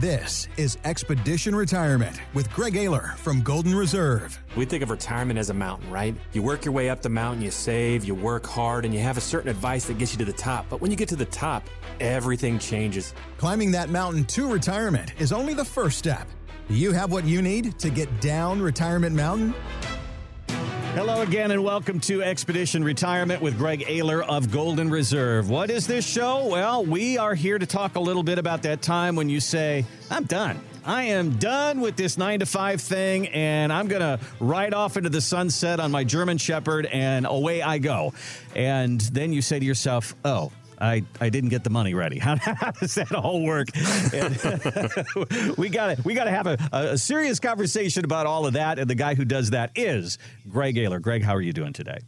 This is Expedition Retirement with Greg Ayler from Golden Reserve. We think of retirement as a mountain, right? You work your way up the mountain, you save, you work hard, and you have a certain advice that gets you to the top. But when you get to the top, everything changes. Climbing that mountain to retirement is only the first step. Do you have what you need to get down Retirement Mountain? Hello again, and welcome to Expedition Retirement with Greg Ayler of Golden Reserve. What is this show? Well, we are here to talk a little bit about that time when you say, I'm done. I am done with this nine to five thing, and I'm going to ride off into the sunset on my German Shepherd, and away I go. And then you say to yourself, Oh, I, I didn't get the money ready. How, how does that all work? we got to we got to have a, a serious conversation about all of that. And the guy who does that is Greg Ayler. Greg, how are you doing today?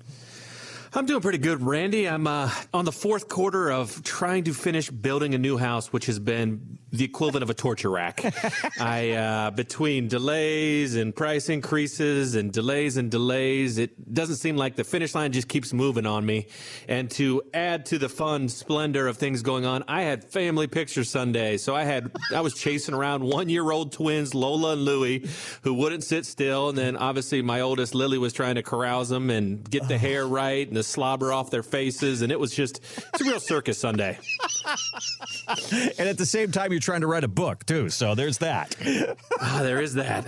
I'm doing pretty good, Randy. I'm uh, on the fourth quarter of trying to finish building a new house, which has been the equivalent of a torture rack. I uh, between delays and price increases and delays and delays, it doesn't seem like the finish line just keeps moving on me. And to add to the fun splendor of things going on, I had family picture Sunday, so I had I was chasing around one year old twins Lola and Louie, who wouldn't sit still, and then obviously my oldest Lily was trying to carouse them and get the hair right and the slobber off their faces, and it was just it's a real circus Sunday. and at the same time, you're trying to write a book too, so there's that. ah, there is that.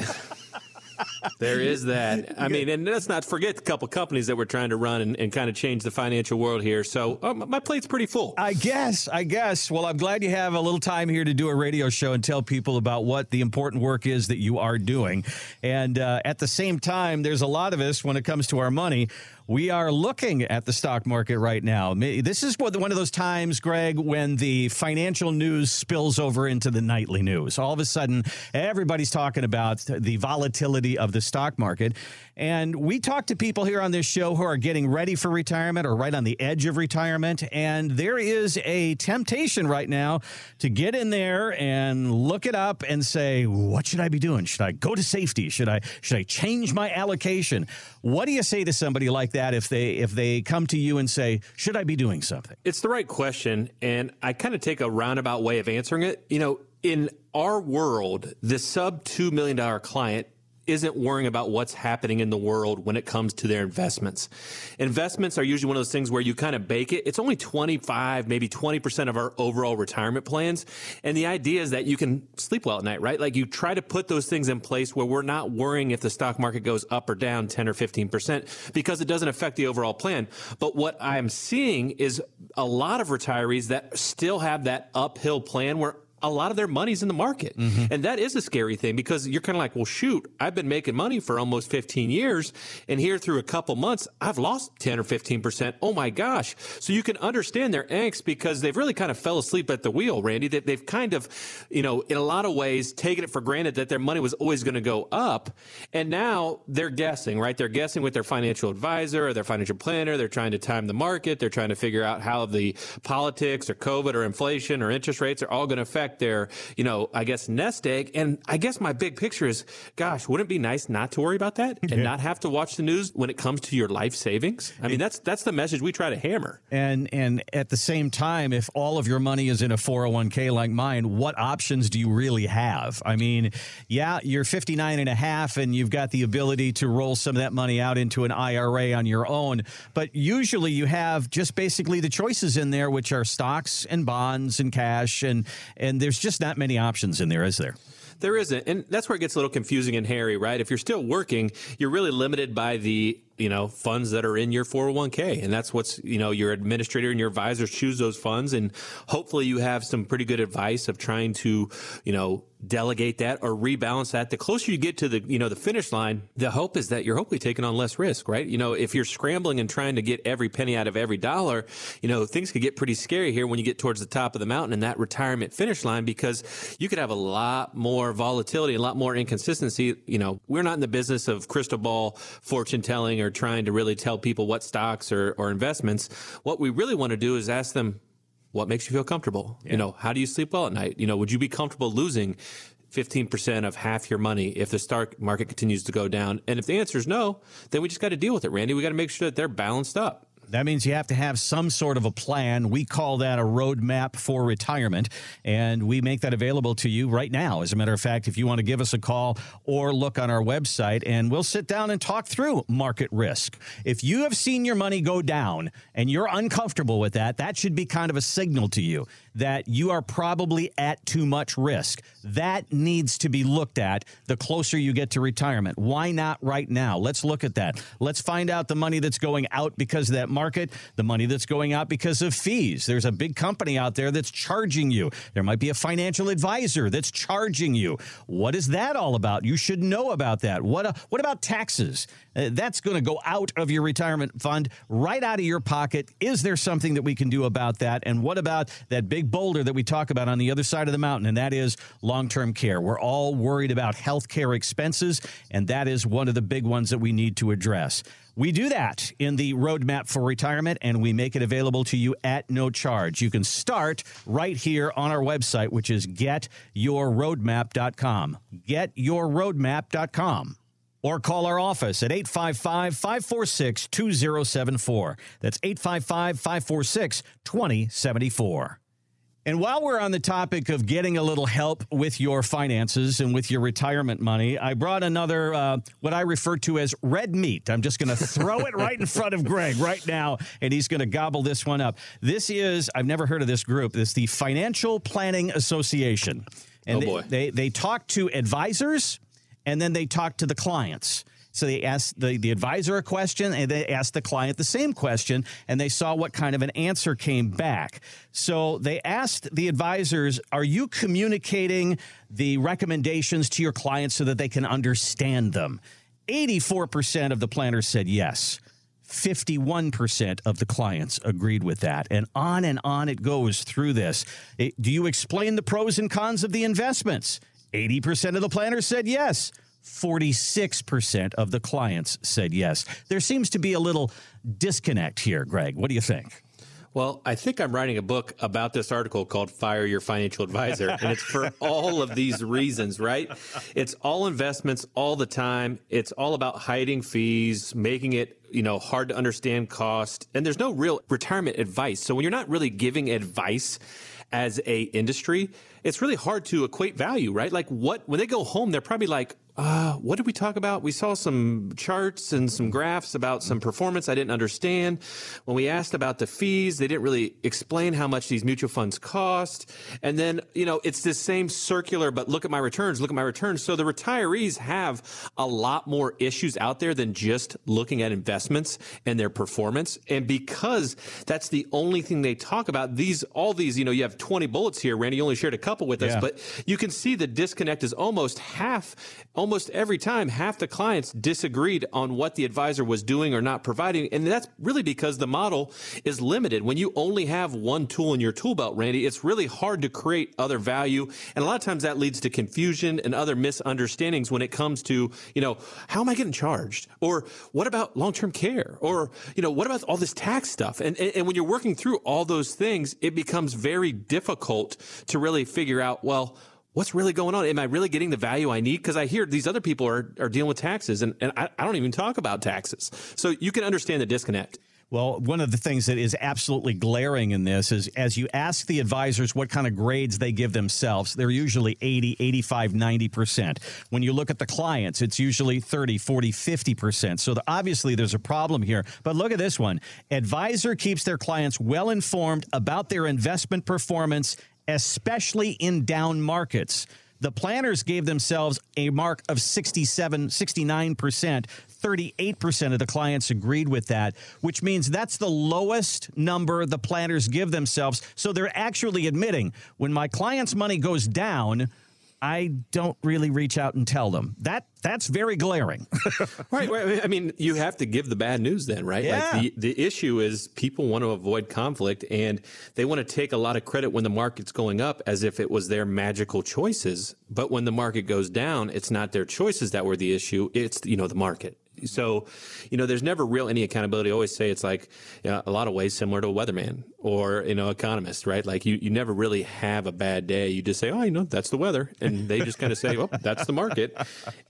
there is that. I mean, and let's not forget a couple companies that we're trying to run and, and kind of change the financial world here. So um, my plate's pretty full. I guess. I guess. Well, I'm glad you have a little time here to do a radio show and tell people about what the important work is that you are doing. And uh, at the same time, there's a lot of us when it comes to our money we are looking at the stock market right now. This is one of those times, Greg, when the financial news spills over into the nightly news. All of a sudden, everybody's talking about the volatility of the stock market. And we talk to people here on this show who are getting ready for retirement or right on the edge of retirement. And there is a temptation right now to get in there and look it up and say, what should I be doing? Should I go to safety? Should I should I change my allocation? What do you say to somebody like that if they if they come to you and say, should I be doing something? It's the right question. And I kind of take a roundabout way of answering it. You know, in our world, the sub $2 million client isn't worrying about what's happening in the world when it comes to their investments. Investments are usually one of those things where you kind of bake it. It's only 25, maybe 20% of our overall retirement plans. And the idea is that you can sleep well at night, right? Like you try to put those things in place where we're not worrying if the stock market goes up or down 10 or 15% because it doesn't affect the overall plan. But what I'm seeing is a lot of retirees that still have that uphill plan where a lot of their money's in the market. Mm-hmm. And that is a scary thing because you're kind of like, well, shoot, I've been making money for almost 15 years. And here through a couple months, I've lost 10 or 15%. Oh my gosh. So you can understand their angst because they've really kind of fell asleep at the wheel, Randy. That they've kind of, you know, in a lot of ways taken it for granted that their money was always going to go up. And now they're guessing, right? They're guessing with their financial advisor or their financial planner. They're trying to time the market. They're trying to figure out how the politics or COVID or inflation or interest rates are all going to affect affect their, you know, I guess nest egg. And I guess my big picture is, gosh, wouldn't it be nice not to worry about that and yeah. not have to watch the news when it comes to your life savings? I mean, that's that's the message we try to hammer. And and at the same time, if all of your money is in a 401k like mine, what options do you really have? I mean, yeah, you're 59 and a half and you've got the ability to roll some of that money out into an IRA on your own, but usually you have just basically the choices in there which are stocks and bonds and cash and and there's just not many options in there, is there? There isn't. And that's where it gets a little confusing and hairy, right? If you're still working, you're really limited by the you know funds that are in your 401k and that's what's you know your administrator and your advisors choose those funds. And hopefully you have some pretty good advice of trying to you know delegate that or rebalance that. The closer you get to the you know the finish line the hope is that you're hopefully taking on less risk right? You know if you're scrambling and trying to get every penny out of every dollar you know things could get pretty scary here when you get towards the top of the mountain and that retirement finish line because you could have a lot more volatility a lot more inconsistency. You know we're not in the business of crystal ball fortune telling or trying to really tell people what stocks or, or investments. What we really want to do is ask them, what makes you feel comfortable? Yeah. You know, how do you sleep well at night? You know, would you be comfortable losing 15% of half your money if the stock market continues to go down? And if the answer is no, then we just got to deal with it, Randy. We got to make sure that they're balanced up. That means you have to have some sort of a plan. We call that a roadmap for retirement, and we make that available to you right now. As a matter of fact, if you want to give us a call or look on our website, and we'll sit down and talk through market risk. If you have seen your money go down and you're uncomfortable with that, that should be kind of a signal to you that you are probably at too much risk. That needs to be looked at the closer you get to retirement. Why not right now? Let's look at that. Let's find out the money that's going out because of that market, the money that's going out because of fees. There's a big company out there that's charging you. There might be a financial advisor that's charging you. What is that all about? You should know about that. What, uh, what about taxes? Uh, that's going to go out of your retirement fund, right out of your pocket. Is there something that we can do about that? And what about that big boulder that we talk about on the other side of the mountain? And that is long term care. We're all worried about health care expenses, and that is one of the big ones that we need to address. We do that in the roadmap for retirement, and we make it available to you at no charge. You can start right here on our website, which is getyourroadmap.com. Getyourroadmap.com or call our office at 855 546 2074. That's 855 546 2074. And while we're on the topic of getting a little help with your finances and with your retirement money, I brought another, uh, what I refer to as red meat. I'm just going to throw it right in front of Greg right now, and he's going to gobble this one up. This is, I've never heard of this group, it's the Financial Planning Association. And oh boy. They, they, they talk to advisors and then they talk to the clients. So they asked the, the advisor a question and they asked the client the same question and they saw what kind of an answer came back. So they asked the advisors, Are you communicating the recommendations to your clients so that they can understand them? 84% of the planners said yes. 51% of the clients agreed with that. And on and on it goes through this. It, do you explain the pros and cons of the investments? 80% of the planners said yes. 46% of the clients said yes. There seems to be a little disconnect here, Greg. What do you think? Well, I think I'm writing a book about this article called Fire Your Financial Advisor. and it's for all of these reasons, right? It's all investments all the time. It's all about hiding fees, making it, you know, hard to understand cost. And there's no real retirement advice. So when you're not really giving advice, as a industry, it's really hard to equate value, right? Like what when they go home, they're probably like, uh, what did we talk about? We saw some charts and some graphs about some performance I didn't understand. When we asked about the fees, they didn't really explain how much these mutual funds cost. And then, you know, it's this same circular, but look at my returns, look at my returns. So the retirees have a lot more issues out there than just looking at investments and their performance. And because that's the only thing they talk about, these, all these, you know, you have 20 bullets here, Randy, you only shared a couple with yeah. us, but you can see the disconnect is almost half, almost every time, half the clients disagreed on what the advisor was doing or not providing. And that's really because the model is limited. When you only have one tool in your tool belt, Randy, it's really hard to create other value. And a lot of times that leads to confusion and other misunderstandings when it comes to, you know, how am I getting charged? Or what about long-term care? Or, you know, what about all this tax stuff? And, and, and when you're working through all those things, it becomes very difficult to really figure out, well, what's really going on? Am I really getting the value I need? Because I hear these other people are, are dealing with taxes and, and I, I don't even talk about taxes. So you can understand the disconnect. Well, one of the things that is absolutely glaring in this is as you ask the advisors what kind of grades they give themselves, they're usually 80, 85, 90%. When you look at the clients, it's usually 30, 40, 50%. So the, obviously there's a problem here. But look at this one. Advisor keeps their clients well informed about their investment performance especially in down markets. The planners gave themselves a mark of 67, 69%. 38% of the clients agreed with that, which means that's the lowest number the planners give themselves. So they're actually admitting when my client's money goes down, I don't really reach out and tell them. That that's very glaring. right, right, I mean, you have to give the bad news then, right? Yeah. Like the, the issue is people want to avoid conflict and they want to take a lot of credit when the market's going up as if it was their magical choices. But when the market goes down, it's not their choices that were the issue. It's, you know, the market. So, you know, there's never real any accountability. I always say it's like you know, a lot of ways similar to a weatherman or, you know, economist, right? Like you, you never really have a bad day. You just say, oh, you know, that's the weather. And they just kind of say, well, that's the market.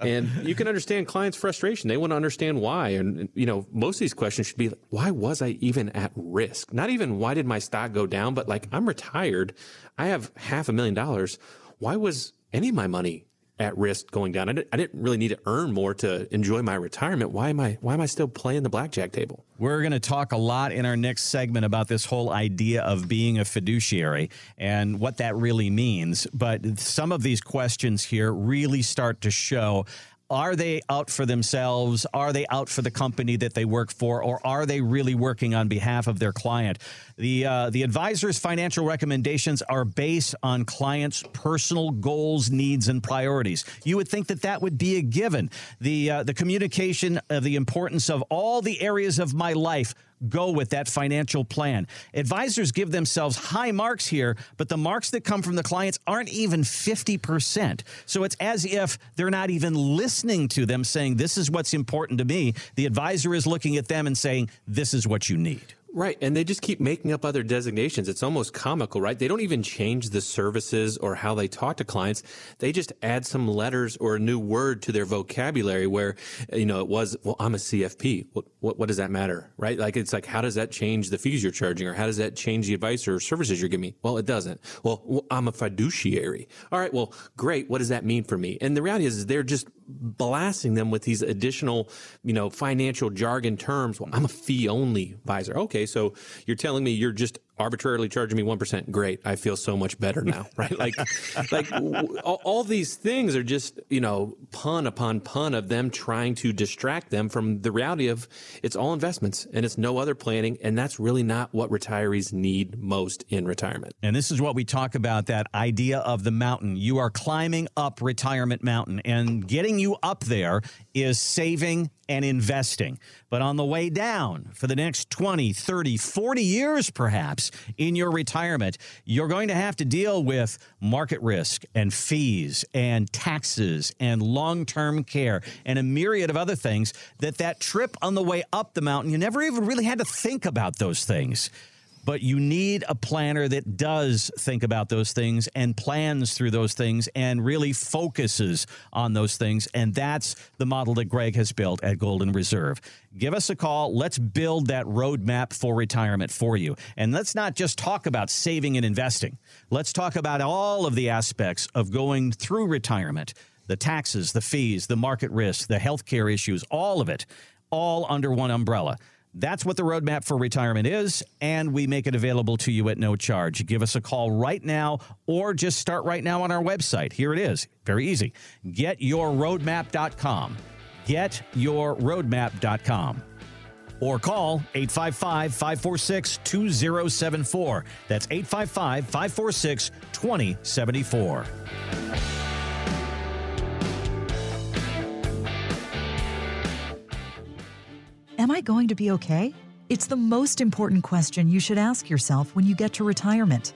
And you can understand clients' frustration. They want to understand why. And, you know, most of these questions should be, why was I even at risk? Not even why did my stock go down, but like I'm retired. I have half a million dollars. Why was any of my money at risk going down. I didn't, I didn't, really need to earn more to enjoy my retirement. Why am I why am I still playing the blackjack table? We're going to talk a lot in our next segment about this whole idea of being a fiduciary and what that really means. But some of these questions here really start to show are they out for themselves? Are they out for the company that they work for? Or are they really working on behalf of their client? The, uh, the advisor's financial recommendations are based on clients' personal goals, needs, and priorities. You would think that that would be a given. The, uh, the communication of the importance of all the areas of my life go with that financial plan. Advisors give themselves high marks here, but the marks that come from the clients aren't even 50%. So it's as if they're not even listening to them saying, This is what's important to me. The advisor is looking at them and saying, This is what you need. Right. And they just keep making up other designations. It's almost comical, right? They don't even change the services or how they talk to clients. They just add some letters or a new word to their vocabulary where, you know, it was, well, I'm a CFP. What, what, what does that matter? Right? Like, it's like, how does that change the fees you're charging or how does that change the advice or services you're giving me? Well, it doesn't. Well, I'm a fiduciary. All right. Well, great. What does that mean for me? And the reality is, is they're just blasting them with these additional, you know, financial jargon terms. Well, I'm a fee only advisor. Okay, so you're telling me you're just arbitrarily charging me 1%. Great. I feel so much better now, right? Like, like all, all, these things are just, you know, pun upon pun of them trying to distract them from the reality of it's all investments and it's no other planning. And that's really not what retirees need most in retirement. And this is what we talk about that idea of the mountain. You are climbing up retirement mountain and getting you up there is saving and investing. But on the way down for the next 20, 30, 40 years, perhaps in your retirement, you're going to have to deal with market risk and fees and taxes and long term care and a myriad of other things that that trip on the way up the mountain, you never even really had to think about those things but you need a planner that does think about those things and plans through those things and really focuses on those things. And that's the model that Greg has built at Golden Reserve. Give us a call. Let's build that roadmap for retirement for you. And let's not just talk about saving and investing. Let's talk about all of the aspects of going through retirement the taxes, the fees, the market risk, the healthcare issues, all of it, all under one umbrella. That's what the roadmap for retirement is, and we make it available to you at no charge. Give us a call right now or just start right now on our website. Here it is. Very easy. GetYourRoadmap.com. GetYourRoadmap.com. Or call 855 546 2074. That's 855 546 2074. Am I going to be okay? It's the most important question you should ask yourself when you get to retirement.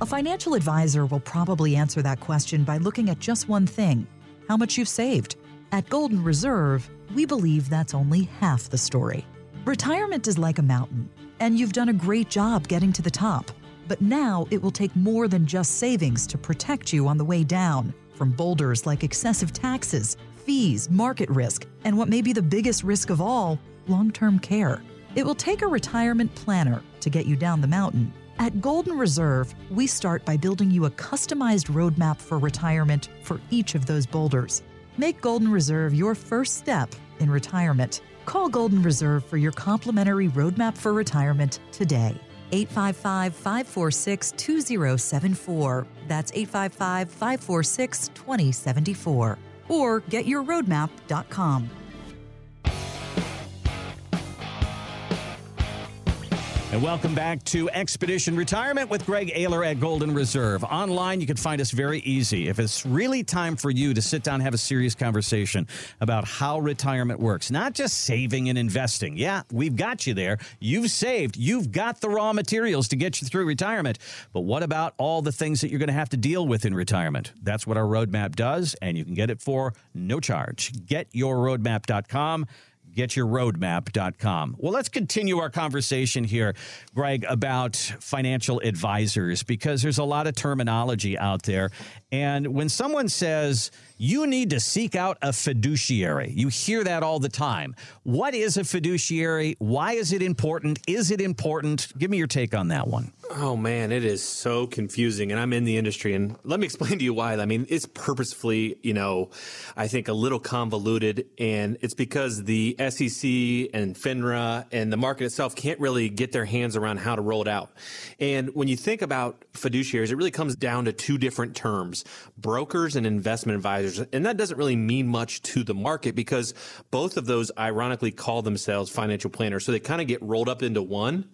A financial advisor will probably answer that question by looking at just one thing how much you've saved. At Golden Reserve, we believe that's only half the story. Retirement is like a mountain, and you've done a great job getting to the top. But now it will take more than just savings to protect you on the way down from boulders like excessive taxes, fees, market risk, and what may be the biggest risk of all long term care. It will take a retirement planner to get you down the mountain. At Golden Reserve, we start by building you a customized roadmap for retirement for each of those boulders. Make Golden Reserve your first step in retirement. Call Golden Reserve for your complimentary roadmap for retirement today. 855 546 2074. That's 855 546 2074. Or getyourroadmap.com. And welcome back to Expedition Retirement with Greg Ayler at Golden Reserve. Online, you can find us very easy. If it's really time for you to sit down and have a serious conversation about how retirement works, not just saving and investing. Yeah, we've got you there. You've saved, you've got the raw materials to get you through retirement. But what about all the things that you're going to have to deal with in retirement? That's what our roadmap does, and you can get it for no charge. GetYourRoadmap.com getyourroadmap.com. Well, let's continue our conversation here, Greg, about financial advisors because there's a lot of terminology out there. And when someone says, you need to seek out a fiduciary. You hear that all the time. What is a fiduciary? Why is it important? Is it important? Give me your take on that one. Oh man, it is so confusing. And I'm in the industry and let me explain to you why. I mean, it's purposefully, you know, I think a little convoluted and it's because the SEC and FINRA and the market itself can't really get their hands around how to roll it out. And when you think about fiduciaries, it really comes down to two different terms, brokers and investment advisors. And that doesn't really mean much to the market because both of those ironically call themselves financial planners. So they kind of get rolled up into one.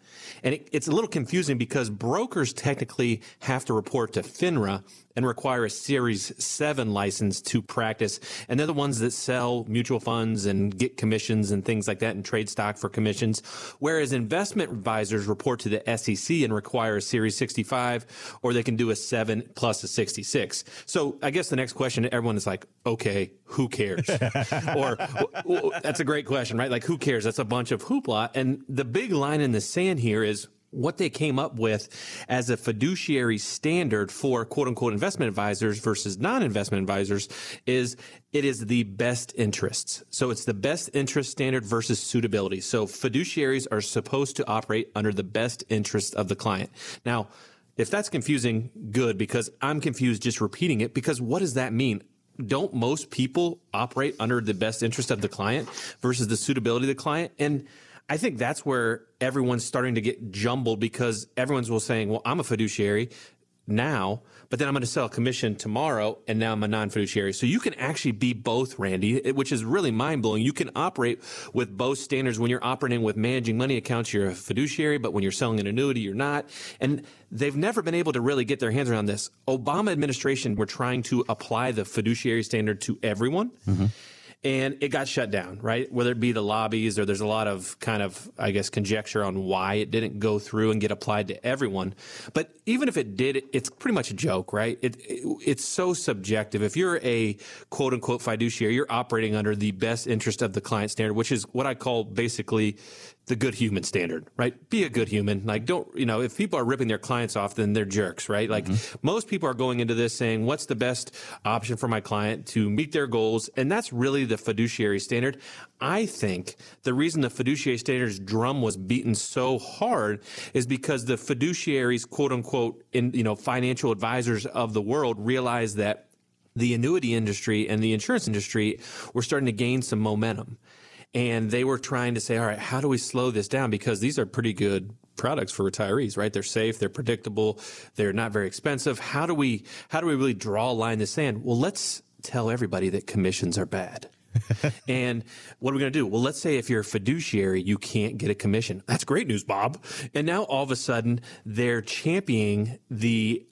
And it, it's a little confusing because brokers technically have to report to FINRA and require a Series 7 license to practice. And they're the ones that sell mutual funds and get commissions and things like that and trade stock for commissions. Whereas investment advisors report to the SEC and require a Series 65 or they can do a 7 plus a 66. So I guess the next question everyone is like, okay, who cares? or well, that's a great question, right? Like, who cares? That's a bunch of hoopla. And the big line in the sand here is what they came up with as a fiduciary standard for quote unquote investment advisors versus non-investment advisors is it is the best interests. So it's the best interest standard versus suitability. So fiduciaries are supposed to operate under the best interest of the client. Now, if that's confusing, good, because I'm confused just repeating it because what does that mean? Don't most people operate under the best interest of the client versus the suitability of the client? And I think that's where everyone's starting to get jumbled because everyone's will saying, well, I'm a fiduciary now, but then I'm going to sell a commission tomorrow, and now I'm a non fiduciary. So you can actually be both, Randy, which is really mind blowing. You can operate with both standards. When you're operating with managing money accounts, you're a fiduciary, but when you're selling an annuity, you're not. And they've never been able to really get their hands around this. Obama administration were trying to apply the fiduciary standard to everyone. Mm-hmm and it got shut down, right? Whether it be the lobbies or there's a lot of kind of, I guess, conjecture on why it didn't go through and get applied to everyone. But even if it did, it's pretty much a joke, right? It, it, it's so subjective. If you're a quote unquote fiduciary, you're operating under the best interest of the client standard, which is what I call basically the good human standard, right? Be a good human. Like, don't, you know, if people are ripping their clients off, then they're jerks, right? Like, mm-hmm. most people are going into this saying, what's the best option for my client to meet their goals? And that's really the fiduciary standard. I think the reason the fiduciary standards drum was beaten so hard is because the fiduciaries, quote unquote, in, you know, financial advisors of the world realized that the annuity industry and the insurance industry were starting to gain some momentum and they were trying to say, all right, how do we slow this down? Because these are pretty good products for retirees, right? They're safe, they're predictable, they're not very expensive. How do we how do we really draw a line in the sand? Well, let's tell everybody that commissions are bad. and what are we going to do? Well, let's say if you're a fiduciary, you can't get a commission. That's great news, Bob. And now all of a sudden, they're championing the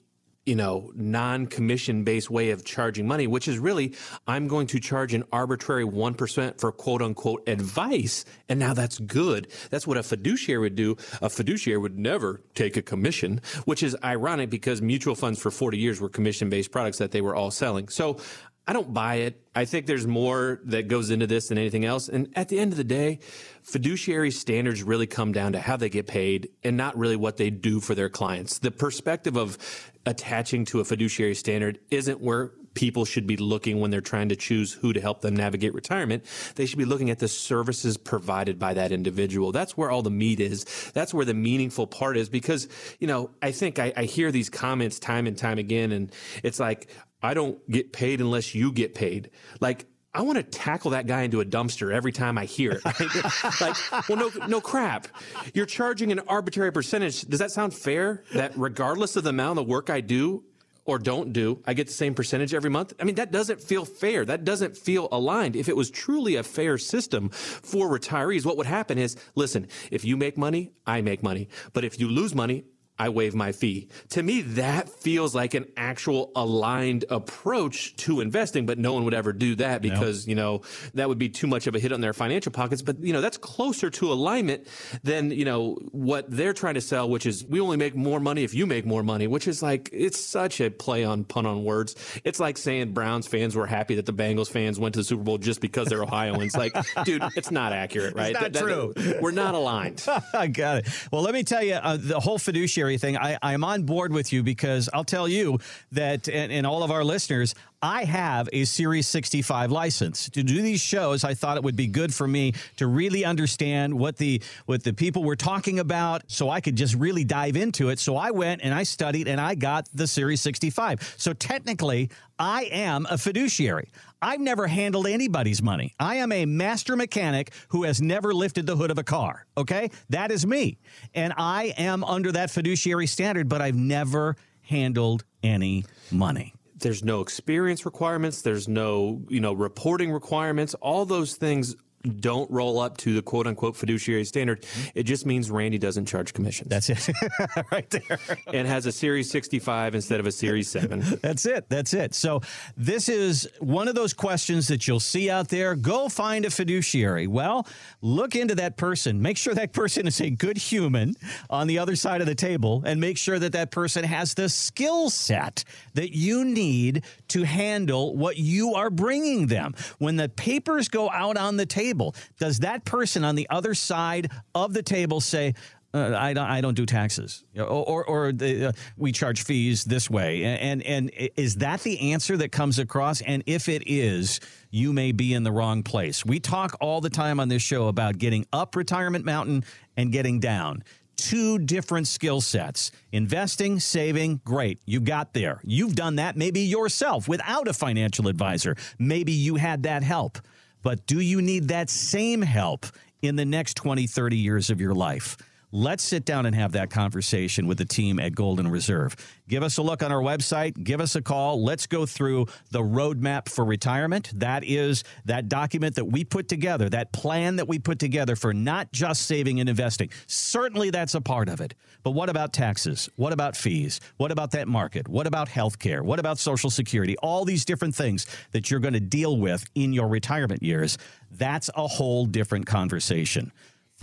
you know, non-commission based way of charging money, which is really, I'm going to charge an arbitrary 1% for quote unquote advice. And now that's good. That's what a fiduciary would do. A fiduciary would never take a commission, which is ironic because mutual funds for 40 years were commission based products that they were all selling. So I don't buy it. I think there's more that goes into this than anything else. And at the end of the day, fiduciary standards really come down to how they get paid and not really what they do for their clients. The perspective of attaching to a fiduciary standard isn't where people should be looking when they're trying to choose who to help them navigate retirement. They should be looking at the services provided by that individual. That's where all the meat is. That's where the meaningful part is because, you know, I think I, I hear these comments time and time again and it's like, I don't get paid unless you get paid. Like, I want to tackle that guy into a dumpster every time I hear it. Right? like, well, no, no crap. You're charging an arbitrary percentage. Does that sound fair? That regardless of the amount of work I do or don't do, I get the same percentage every month? I mean, that doesn't feel fair. That doesn't feel aligned. If it was truly a fair system for retirees, what would happen is, listen, if you make money, I make money. But if you lose money, I waive my fee. To me, that feels like an actual aligned approach to investing, but no one would ever do that because, you know, that would be too much of a hit on their financial pockets. But, you know, that's closer to alignment than, you know, what they're trying to sell, which is we only make more money if you make more money, which is like, it's such a play on pun on words. It's like saying Browns fans were happy that the Bengals fans went to the Super Bowl just because they're Ohioans. like, dude, it's not accurate, right? It's not That- that- true. we're not aligned. I got it. Well, let me tell you, uh, the whole fiduciary thing, I, I'm on board with you because I'll tell you that, and, and all of our listeners, I have a Series 65 license. To do these shows, I thought it would be good for me to really understand what the what the people were talking about so I could just really dive into it. So I went and I studied and I got the Series 65. So technically, I am a fiduciary. I've never handled anybody's money. I am a master mechanic who has never lifted the hood of a car. Okay? That is me. And I am under that fiduciary standard, but I've never handled any money. There's no experience requirements there's no you know reporting requirements all those things don't roll up to the quote unquote fiduciary standard mm-hmm. it just means randy doesn't charge commissions That's it. right there. and has a series 65 instead of a series 7 That's it. That's it. So, this is one of those questions that you'll see out there. Go find a fiduciary. Well, look into that person. Make sure that person is a good human on the other side of the table and make sure that that person has the skill set that you need to handle what you are bringing them. When the papers go out on the table, does that person on the other side of the table say, uh, I don't. I don't do taxes, or or, or the, uh, we charge fees this way. And and is that the answer that comes across? And if it is, you may be in the wrong place. We talk all the time on this show about getting up retirement mountain and getting down. Two different skill sets. Investing, saving, great. You got there. You've done that maybe yourself without a financial advisor. Maybe you had that help. But do you need that same help in the next 20, 30 years of your life? Let's sit down and have that conversation with the team at Golden Reserve. Give us a look on our website. Give us a call. Let's go through the roadmap for retirement. That is that document that we put together, that plan that we put together for not just saving and investing. Certainly that's a part of it. But what about taxes? What about fees? What about that market? What about health care? What about Social Security? All these different things that you're going to deal with in your retirement years. That's a whole different conversation.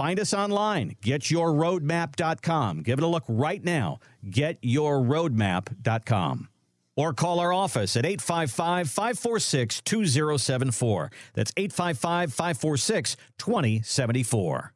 Find us online, getyourroadmap.com. Give it a look right now, getyourroadmap.com. Or call our office at 855 546 2074. That's 855 546 2074.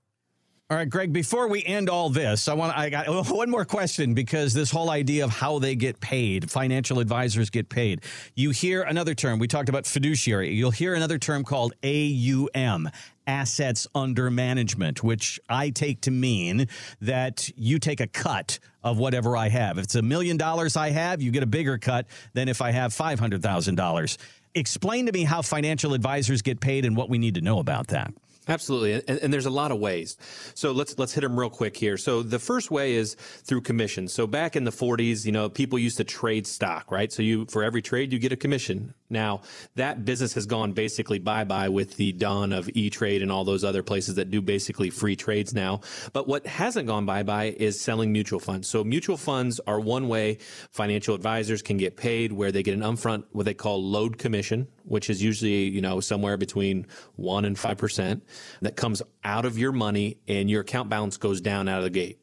All right, Greg, before we end all this, I want I got one more question because this whole idea of how they get paid, financial advisors get paid. You hear another term, we talked about fiduciary. You'll hear another term called AUM, assets under management, which I take to mean that you take a cut of whatever I have. If it's a million dollars I have, you get a bigger cut than if I have $500,000. Explain to me how financial advisors get paid and what we need to know about that. Absolutely, and, and there's a lot of ways. So let's let's hit them real quick here. So the first way is through commissions. So back in the 40s, you know, people used to trade stock, right? So you for every trade you get a commission. Now that business has gone basically bye bye with the dawn of E Trade and all those other places that do basically free trades now. But what hasn't gone bye bye is selling mutual funds. So mutual funds are one way financial advisors can get paid, where they get an upfront what they call load commission, which is usually you know somewhere between one and five percent that comes out of your money and your account balance goes down out of the gate.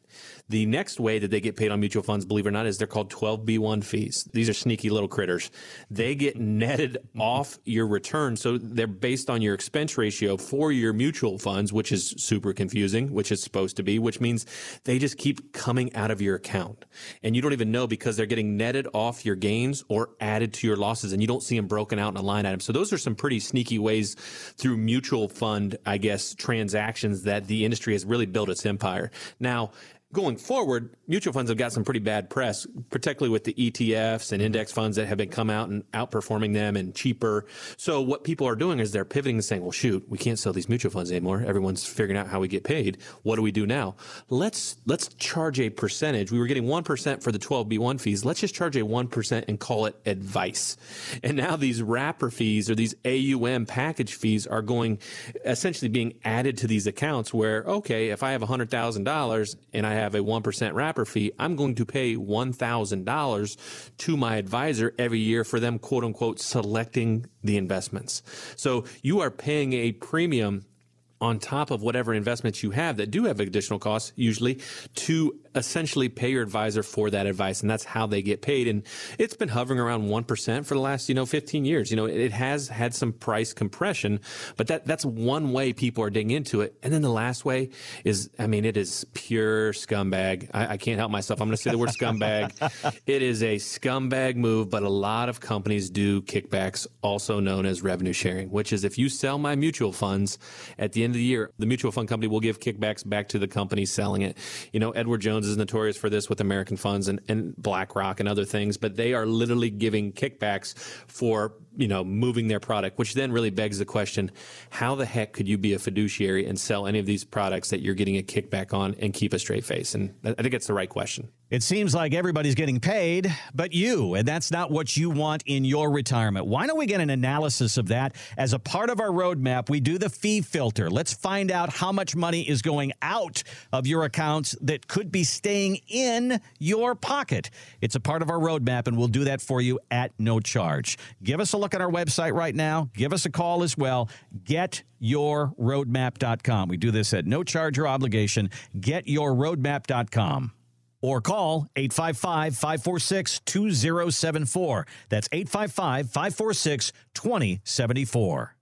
The next way that they get paid on mutual funds, believe it or not, is they're called 12B1 fees. These are sneaky little critters. They get netted off your return. So they're based on your expense ratio for your mutual funds, which is super confusing, which is supposed to be, which means they just keep coming out of your account. And you don't even know because they're getting netted off your gains or added to your losses and you don't see them broken out in a line item. So those are some pretty sneaky ways through mutual fund, I guess, transactions that the industry has really built its empire. Now, going forward, mutual funds have got some pretty bad press, particularly with the ETFs and index funds that have been come out and outperforming them and cheaper. So what people are doing is they're pivoting and saying, well, shoot, we can't sell these mutual funds anymore. Everyone's figuring out how we get paid. What do we do now? Let's, let's charge a percentage. We were getting 1% for the 12B1 fees. Let's just charge a 1% and call it advice. And now these wrapper fees or these AUM package fees are going essentially being added to these accounts where, okay, if I have $100,000 and I have a 1% wrapper fee, I'm going to pay $1,000 to my advisor every year for them, quote unquote, selecting the investments. So you are paying a premium on top of whatever investments you have that do have additional costs, usually to essentially pay your advisor for that advice. And that's how they get paid. And it's been hovering around 1% for the last, you know, 15 years. You know, it has had some price compression, but that, that's one way people are digging into it. And then the last way is, I mean, it is pure scumbag. I, I can't help myself. I'm going to say the word scumbag. it is a scumbag move, but a lot of companies do kickbacks, also known as revenue sharing, which is if you sell my mutual funds at the end of the year, the mutual fund company will give kickbacks back to the company selling it. You know, Edward Jones Jones is notorious for this with American funds and, and BlackRock and other things, but they are literally giving kickbacks for you know moving their product, which then really begs the question: How the heck could you be a fiduciary and sell any of these products that you're getting a kickback on and keep a straight face? And I think it's the right question. It seems like everybody's getting paid, but you, and that's not what you want in your retirement. Why don't we get an analysis of that as a part of our roadmap? We do the fee filter. Let's find out how much money is going out of your accounts that could be staying in your pocket. It's a part of our roadmap, and we'll do that for you at no charge. Give us a look at our website right now. Give us a call as well. GetYourRoadmap.com. We do this at no charge or obligation. GetYourRoadmap.com or call 855 546 2074. That's 855 546 2074.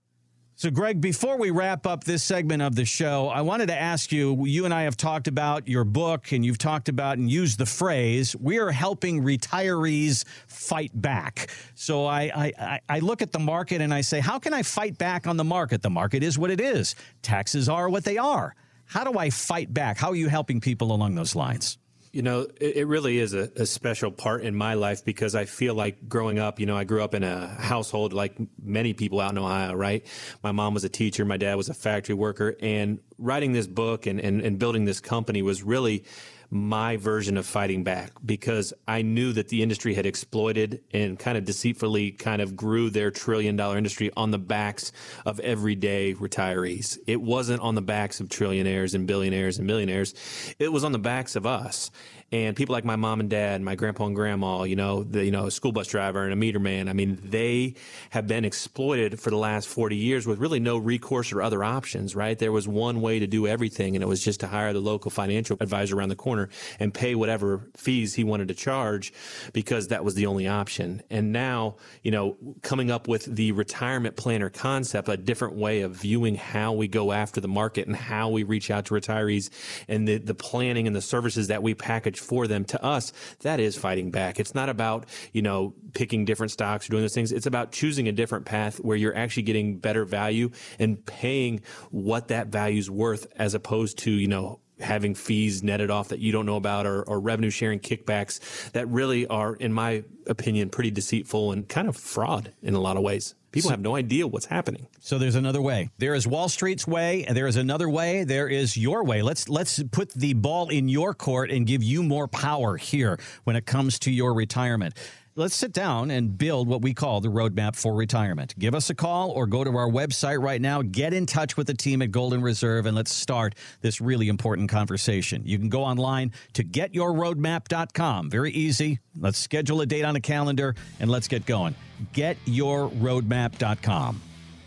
So, Greg, before we wrap up this segment of the show, I wanted to ask you you and I have talked about your book, and you've talked about and used the phrase, we are helping retirees fight back. So, I, I, I look at the market and I say, how can I fight back on the market? The market is what it is, taxes are what they are. How do I fight back? How are you helping people along those lines? You know, it, it really is a, a, special part in my life because I feel like growing up, you know, I grew up in a household like many people out in Ohio, right? My mom was a teacher, my dad was a factory worker, and writing this book and, and, and building this company was really my version of fighting back because I knew that the industry had exploited and kind of deceitfully kind of grew their trillion dollar industry on the backs of everyday retirees. It wasn't on the backs of trillionaires and billionaires and millionaires. It was on the backs of us and people like my mom and dad, my grandpa and grandma, you know, the you know a school bus driver and a meter man. I mean, they have been exploited for the last 40 years with really no recourse or other options. Right? There was one way to do everything, and it was just to hire the local financial advisor around the corner and pay whatever fees he wanted to charge because that was the only option. And now, you know, coming up with the retirement planner concept, a different way of viewing how we go after the market and how we reach out to retirees and the, the planning and the services that we package for them to us, that is fighting back. It's not about, you know, picking different stocks or doing those things. It's about choosing a different path where you're actually getting better value and paying what that value is worth as opposed to, you know, having fees netted off that you don't know about or, or, revenue sharing kickbacks that really are, in my opinion, pretty deceitful and kind of fraud in a lot of ways. People so, have no idea what's happening. So there's another way. There is Wall Street's way, and there is another way. There is your way. Let's let's put the ball in your court and give you more power here when it comes to your retirement let's sit down and build what we call the roadmap for retirement. Give us a call or go to our website right now. Get in touch with the team at Golden Reserve and let's start this really important conversation. You can go online to getyourroadmap.com. Very easy. Let's schedule a date on a calendar and let's get going. Getyourroadmap.com.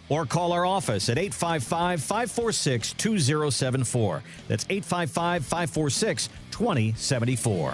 Or call our office at 855 546 2074. That's 855 546 2074.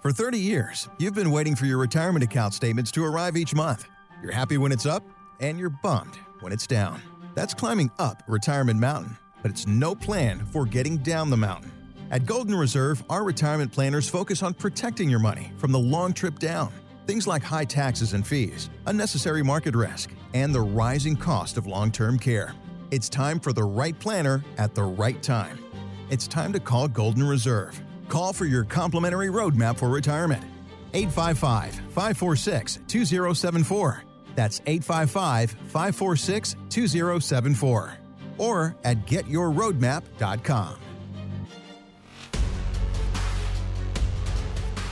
For 30 years, you've been waiting for your retirement account statements to arrive each month. You're happy when it's up, and you're bummed when it's down. That's climbing up Retirement Mountain, but it's no plan for getting down the mountain. At Golden Reserve, our retirement planners focus on protecting your money from the long trip down. Things like high taxes and fees, unnecessary market risk, and the rising cost of long term care. It's time for the right planner at the right time. It's time to call Golden Reserve. Call for your complimentary roadmap for retirement. 855 546 2074. That's 855 546 2074. Or at getyourroadmap.com.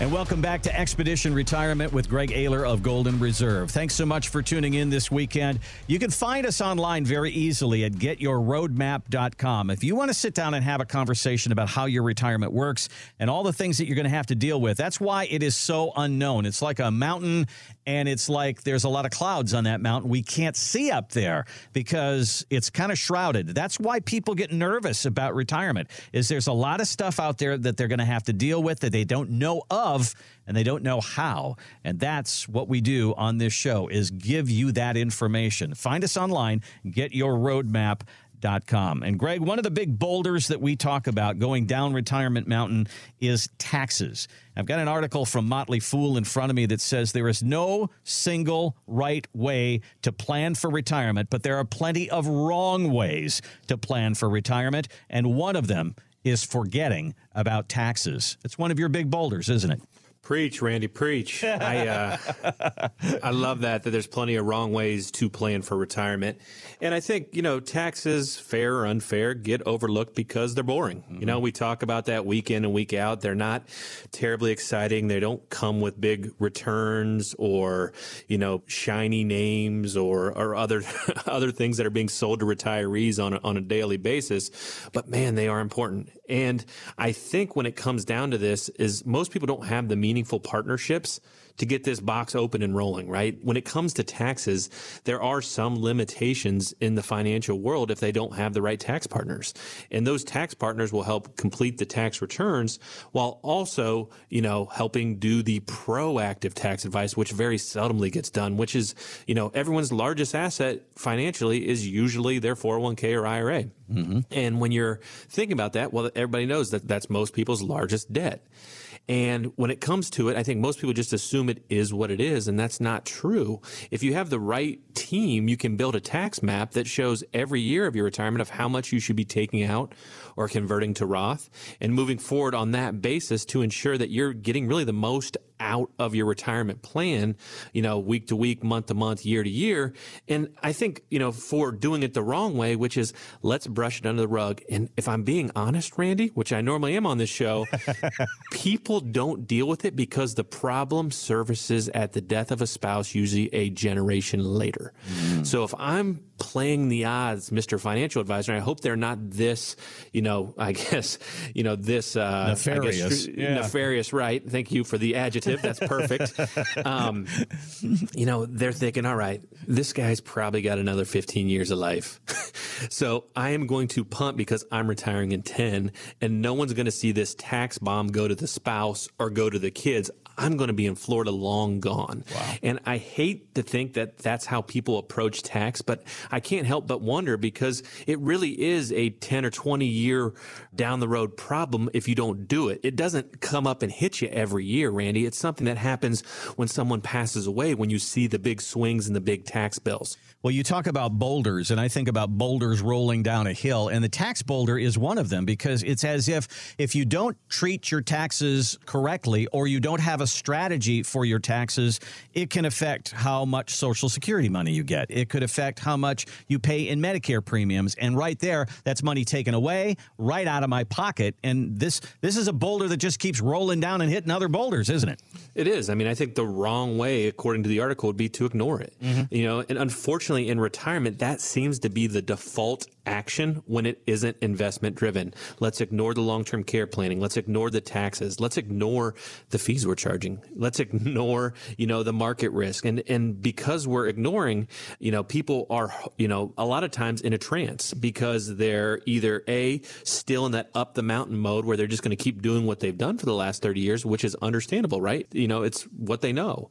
And welcome back to Expedition Retirement with Greg Ayler of Golden Reserve. Thanks so much for tuning in this weekend. You can find us online very easily at getyourroadmap.com. If you want to sit down and have a conversation about how your retirement works and all the things that you're going to have to deal with, that's why it is so unknown. It's like a mountain and it's like there's a lot of clouds on that mountain we can't see up there because it's kind of shrouded. That's why people get nervous about retirement. Is there's a lot of stuff out there that they're going to have to deal with that they don't know of and they don't know how. And that's what we do on this show is give you that information. Find us online, get your roadmap. Com. And Greg, one of the big boulders that we talk about going down Retirement Mountain is taxes. I've got an article from Motley Fool in front of me that says there is no single right way to plan for retirement, but there are plenty of wrong ways to plan for retirement. And one of them is forgetting about taxes. It's one of your big boulders, isn't it? Preach, Randy, preach. I uh, I love that that there's plenty of wrong ways to plan for retirement, and I think you know taxes, fair or unfair, get overlooked because they're boring. Mm-hmm. You know, we talk about that week in and week out. They're not terribly exciting. They don't come with big returns or you know shiny names or or other other things that are being sold to retirees on a, on a daily basis. But man, they are important. And I think when it comes down to this, is most people don't have the meaningful partnerships to get this box open and rolling, right? When it comes to taxes, there are some limitations in the financial world if they don't have the right tax partners. And those tax partners will help complete the tax returns while also, you know, helping do the proactive tax advice, which very seldomly gets done, which is, you know, everyone's largest asset financially is usually their 401k or IRA. Mm-hmm. And when you're thinking about that, well, everybody knows that that's most people's largest debt. And when it comes to it, I think most people just assume it is what it is, and that's not true. If you have the right team, you can build a tax map that shows every year of your retirement of how much you should be taking out or converting to Roth and moving forward on that basis to ensure that you're getting really the most out of your retirement plan, you know, week to week, month to month, year to year. And I think, you know, for doing it the wrong way, which is let's brush it under the rug. And if I'm being honest, Randy, which I normally am on this show, people don't deal with it because the problem surfaces at the death of a spouse, usually a generation later. Mm. So if I'm playing the odds, Mr. Financial Advisor, I hope they're not this, you know, I guess, you know, this, uh, nefarious, guess, yeah. nefarious, right? Thank you for the adjective that's perfect. um, you know, they're thinking, all right, this guy's probably got another 15 years of life. so I am going to punt because I'm retiring in 10 and no one's going to see this tax bomb go to the spouse or go to the kids. I'm going to be in Florida long gone. Wow. And I hate to think that that's how people approach tax, but I can't help but wonder because it really is a 10 or 20 year down the road problem if you don't do it. It doesn't come up and hit you every year, Randy. It's something that happens when someone passes away, when you see the big swings and the big tax bills. Well, you talk about boulders, and I think about boulders rolling down a hill, and the tax boulder is one of them because it's as if if you don't treat your taxes correctly or you don't have a strategy for your taxes, it can affect how much Social Security money you get. It could affect how much you pay in Medicare premiums, and right there, that's money taken away right out of my pocket. And this this is a boulder that just keeps rolling down and hitting other boulders, isn't it? It is. I mean, I think the wrong way, according to the article, would be to ignore it. Mm-hmm. You know, and unfortunately unfortunately, in retirement, that seems to be the default action when it isn't investment driven. Let's ignore the long term care planning. Let's ignore the taxes. Let's ignore the fees we're charging. Let's ignore, you know, the market risk. And, and because we're ignoring, you know, people are, you know, a lot of times in a trance because they're either A, still in that up the mountain mode where they're just going to keep doing what they've done for the last 30 years, which is understandable, right? You know, it's what they know.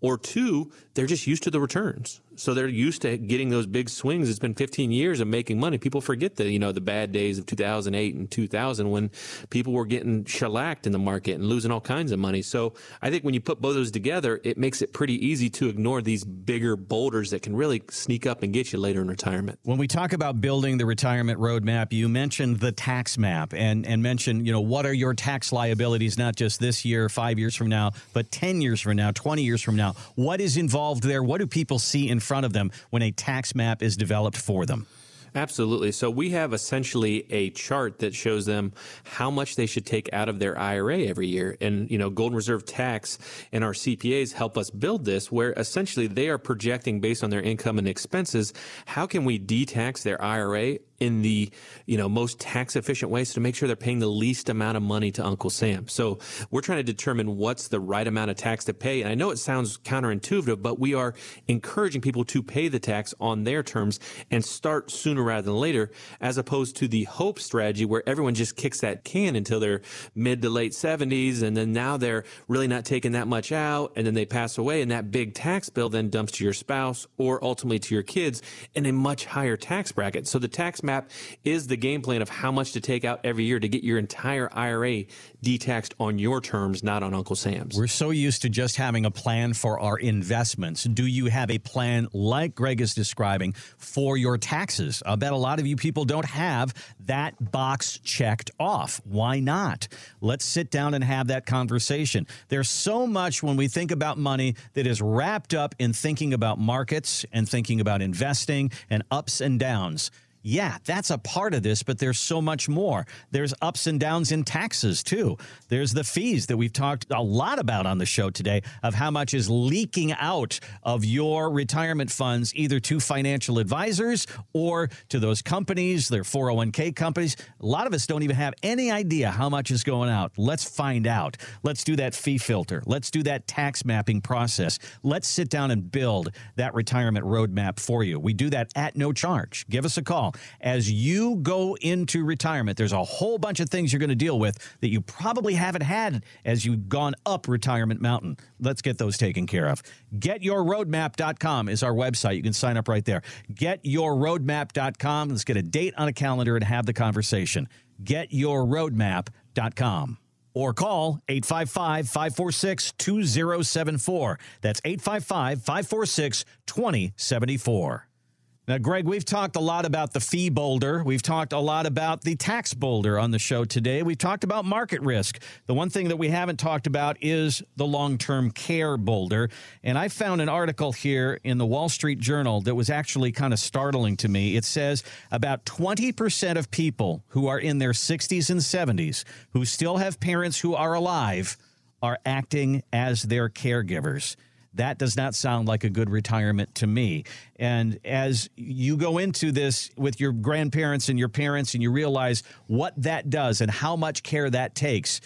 Or two, they're just used to the returns. So they're used to getting those big swings. It's been 15 years of making money. People forget the, you know, the bad days of 2008 and 2000 when people were getting shellacked in the market and losing all kinds of money. So I think when you put both those together, it makes it pretty easy to ignore these bigger boulders that can really sneak up and get you later in retirement. When we talk about building the retirement roadmap, you mentioned the tax map and, and mentioned, you know, what are your tax liabilities, not just this year, five years from now, but 10 years from now, 20 years from now. What is involved there? What do people see in front of them when a tax map is developed for them? Absolutely. So we have essentially a chart that shows them how much they should take out of their IRA every year. And, you know, Golden Reserve Tax and our CPAs help us build this where essentially they are projecting based on their income and expenses, how can we detax their IRA in the you know most tax efficient ways to make sure they're paying the least amount of money to Uncle Sam. So we're trying to determine what's the right amount of tax to pay. And I know it sounds counterintuitive, but we are encouraging people to pay the tax on their terms and start sooner rather than later, as opposed to the hope strategy where everyone just kicks that can until they're mid to late 70s, and then now they're really not taking that much out, and then they pass away, and that big tax bill then dumps to your spouse or ultimately to your kids in a much higher tax bracket. So the tax map is the game plan of how much to take out every year to get your entire IRA detaxed on your terms, not on Uncle Sam's. We're so used to just having a plan for our investments. Do you have a plan like Greg is describing for your taxes? I bet a lot of you people don't have that box checked off. Why not? Let's sit down and have that conversation. There's so much when we think about money that is wrapped up in thinking about markets and thinking about investing and ups and downs. Yeah, that's a part of this, but there's so much more. There's ups and downs in taxes, too. There's the fees that we've talked a lot about on the show today of how much is leaking out of your retirement funds, either to financial advisors or to those companies, their 401k companies. A lot of us don't even have any idea how much is going out. Let's find out. Let's do that fee filter. Let's do that tax mapping process. Let's sit down and build that retirement roadmap for you. We do that at no charge. Give us a call as you go into retirement, there's a whole bunch of things you're going to deal with that you probably haven't had as you've gone up retirement mountain. Let's get those taken care of. GetYourRoadmap.com is our website. You can sign up right there. GetYourRoadmap.com. Let's get a date on a calendar and have the conversation. GetYourRoadmap.com or call 855 546 2074. That's 855 546 2074. Now, Greg, we've talked a lot about the fee boulder. We've talked a lot about the tax boulder on the show today. We've talked about market risk. The one thing that we haven't talked about is the long term care boulder. And I found an article here in the Wall Street Journal that was actually kind of startling to me. It says about 20% of people who are in their 60s and 70s who still have parents who are alive are acting as their caregivers. That does not sound like a good retirement to me. And as you go into this with your grandparents and your parents and you realize what that does and how much care that takes,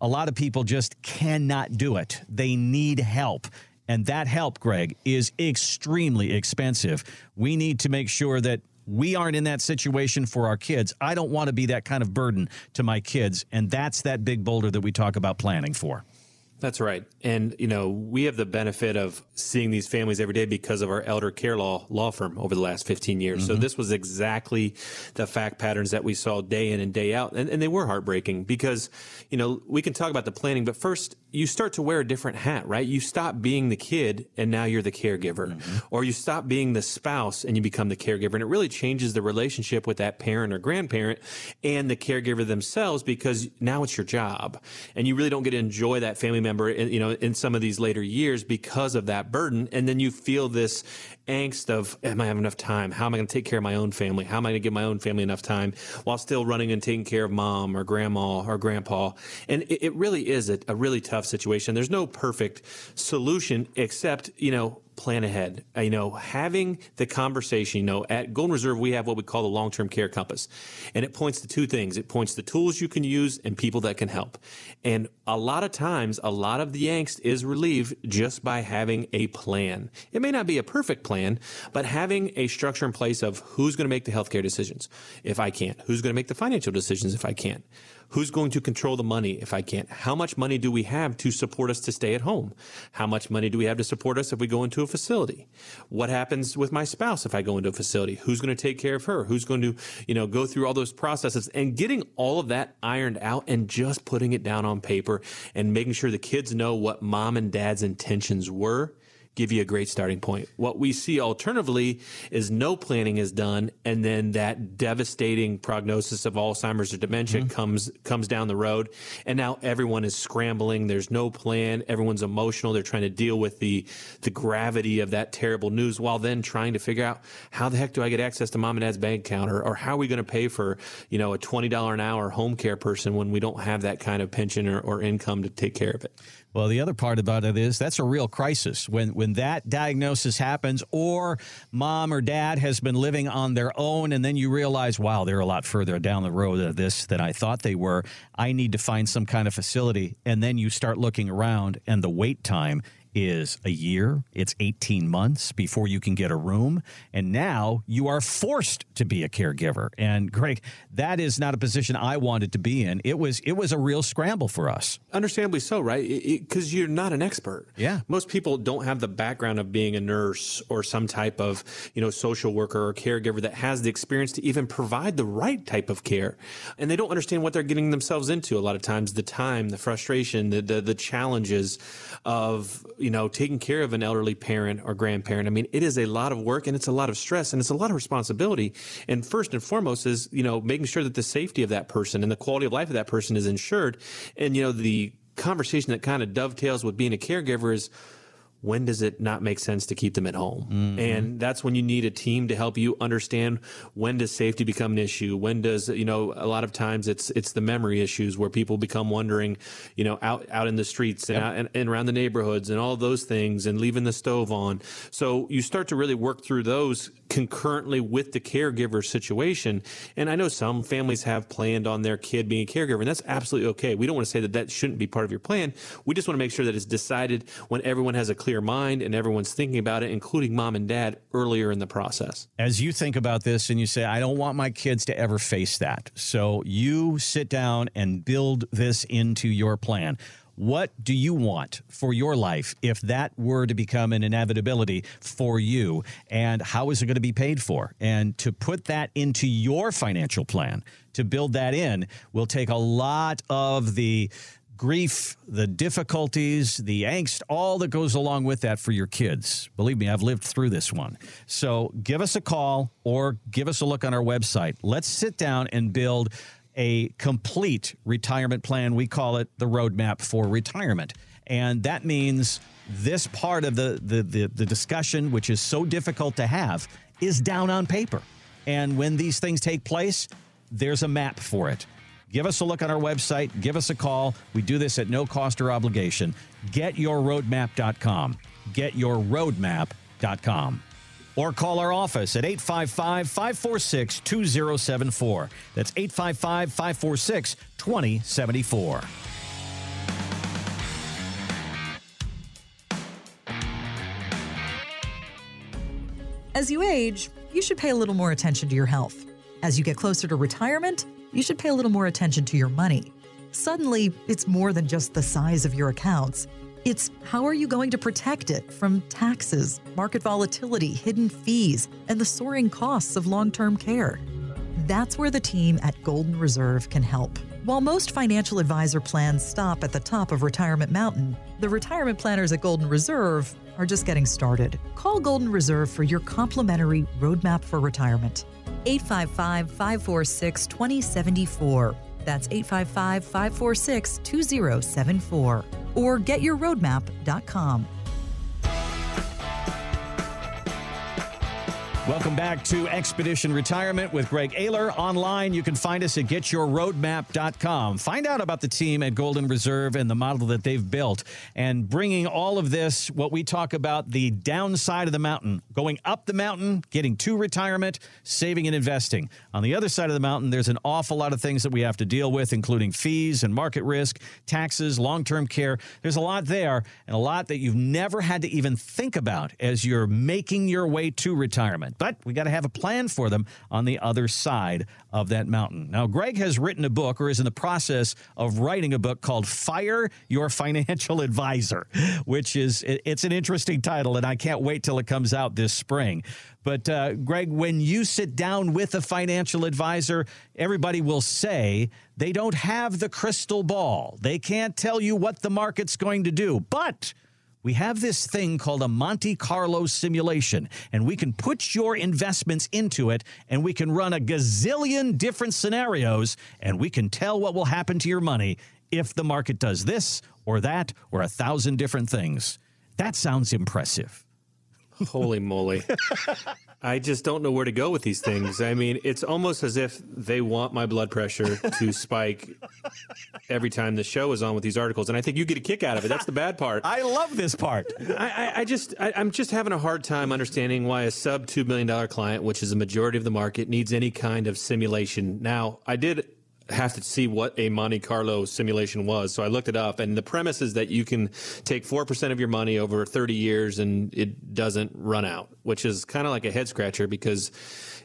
a lot of people just cannot do it. They need help. And that help, Greg, is extremely expensive. We need to make sure that we aren't in that situation for our kids. I don't want to be that kind of burden to my kids. And that's that big boulder that we talk about planning for. That's right. And, you know, we have the benefit of seeing these families every day because of our elder care law law firm over the last 15 years. Mm-hmm. So this was exactly the fact patterns that we saw day in and day out. And, and they were heartbreaking because, you know, we can talk about the planning, but first you start to wear a different hat, right? You stop being the kid and now you're the caregiver mm-hmm. or you stop being the spouse and you become the caregiver. And it really changes the relationship with that parent or grandparent and the caregiver themselves because now it's your job and you really don't get to enjoy that family member, in, you know, in some of these later years because of that burden. And then you feel this angst of, am I having enough time? How am I going to take care of my own family? How am I going to give my own family enough time while still running and taking care of mom or grandma or grandpa? And it, it really is a, a really tough situation. There's no perfect solution except, you know, plan ahead. Uh, you know, having the conversation, you know, at Golden Reserve, we have what we call the long term care compass. And it points to two things it points to tools you can use and people that can help. And a lot of times, a lot of the angst is relieved just by having a plan. It may not be a perfect plan, but having a structure in place of who's going to make the healthcare decisions if I can't, who's going to make the financial decisions if I can't Who's going to control the money if I can't? How much money do we have to support us to stay at home? How much money do we have to support us if we go into a facility? What happens with my spouse if I go into a facility? Who's going to take care of her? Who's going to, you know, go through all those processes and getting all of that ironed out and just putting it down on paper and making sure the kids know what mom and dad's intentions were give you a great starting point. What we see alternatively is no planning is done, and then that devastating prognosis of Alzheimer's or dementia mm-hmm. comes comes down the road, and now everyone is scrambling. There's no plan. Everyone's emotional. They're trying to deal with the the gravity of that terrible news, while then trying to figure out how the heck do I get access to mom and dad's bank account, or, or how are we going to pay for you know a twenty dollar an hour home care person when we don't have that kind of pension or, or income to take care of it. Well, the other part about it is that's a real crisis when when that diagnosis happens, or mom or dad has been living on their own, and then you realize, wow, they're a lot further down the road of this than I thought they were. I need to find some kind of facility, and then you start looking around, and the wait time is a year, it's 18 months before you can get a room. And now you are forced to be a caregiver. And Greg, that is not a position I wanted to be in. It was it was a real scramble for us. Understandably so, right? Because you're not an expert. Yeah. Most people don't have the background of being a nurse or some type of, you know, social worker or caregiver that has the experience to even provide the right type of care. And they don't understand what they're getting themselves into a lot of times, the time, the frustration, the the, the challenges of you know, taking care of an elderly parent or grandparent. I mean, it is a lot of work and it's a lot of stress and it's a lot of responsibility. And first and foremost is, you know, making sure that the safety of that person and the quality of life of that person is ensured. And, you know, the conversation that kind of dovetails with being a caregiver is, when does it not make sense to keep them at home? Mm-hmm. And that's when you need a team to help you understand when does safety become an issue? When does, you know, a lot of times it's, it's the memory issues where people become wondering, you know, out, out in the streets and, yep. out, and, and, around the neighborhoods and all those things and leaving the stove on. So you start to really work through those concurrently with the caregiver situation. And I know some families have planned on their kid being a caregiver and that's absolutely okay. We don't want to say that that shouldn't be part of your plan. We just want to make sure that it's decided when everyone has a clear mind and everyone's thinking about it, including mom and dad earlier in the process. As you think about this and you say, I don't want my kids to ever face that. So you sit down and build this into your plan. What do you want for your life if that were to become an inevitability for you? And how is it going to be paid for? And to put that into your financial plan, to build that in, will take a lot of the grief, the difficulties, the angst, all that goes along with that for your kids. Believe me, I've lived through this one. So give us a call or give us a look on our website. Let's sit down and build a complete retirement plan. We call it the roadmap for retirement. And that means this part of the, the, the, the discussion, which is so difficult to have, is down on paper. And when these things take place, there's a map for it. Give us a look on our website. Give us a call. We do this at no cost or obligation. GetYourRoadmap.com. GetYourRoadmap.com. Or call our office at 855 546 2074. That's 855 546 2074. As you age, you should pay a little more attention to your health. As you get closer to retirement, you should pay a little more attention to your money. Suddenly, it's more than just the size of your accounts. It's how are you going to protect it from taxes, market volatility, hidden fees, and the soaring costs of long term care? That's where the team at Golden Reserve can help. While most financial advisor plans stop at the top of Retirement Mountain, the retirement planners at Golden Reserve are just getting started. Call Golden Reserve for your complimentary roadmap for retirement. 855 546 2074. That's 855 546 2074. Or getyourroadmap.com. Welcome back to Expedition Retirement with Greg Ayler. Online, you can find us at getyourroadmap.com. Find out about the team at Golden Reserve and the model that they've built and bringing all of this, what we talk about, the downside of the mountain, going up the mountain, getting to retirement, saving and investing. On the other side of the mountain, there's an awful lot of things that we have to deal with, including fees and market risk, taxes, long term care. There's a lot there and a lot that you've never had to even think about as you're making your way to retirement but we got to have a plan for them on the other side of that mountain. Now, Greg has written a book or is in the process of writing a book called Fire Your Financial Advisor, which is it's an interesting title and I can't wait till it comes out this spring. But uh, Greg, when you sit down with a financial advisor, everybody will say they don't have the crystal ball. They can't tell you what the market's going to do. But we have this thing called a Monte Carlo simulation, and we can put your investments into it, and we can run a gazillion different scenarios, and we can tell what will happen to your money if the market does this or that or a thousand different things. That sounds impressive. Holy moly. I just don't know where to go with these things. I mean, it's almost as if they want my blood pressure to spike every time the show is on with these articles, and I think you get a kick out of it. That's the bad part. I love this part. I, I, I just, I, I'm just having a hard time understanding why a sub two million dollar client, which is a majority of the market, needs any kind of simulation. Now, I did have to see what a Monte Carlo simulation was. So I looked it up, and the premise is that you can take 4% of your money over 30 years and it doesn't run out, which is kind of like a head scratcher because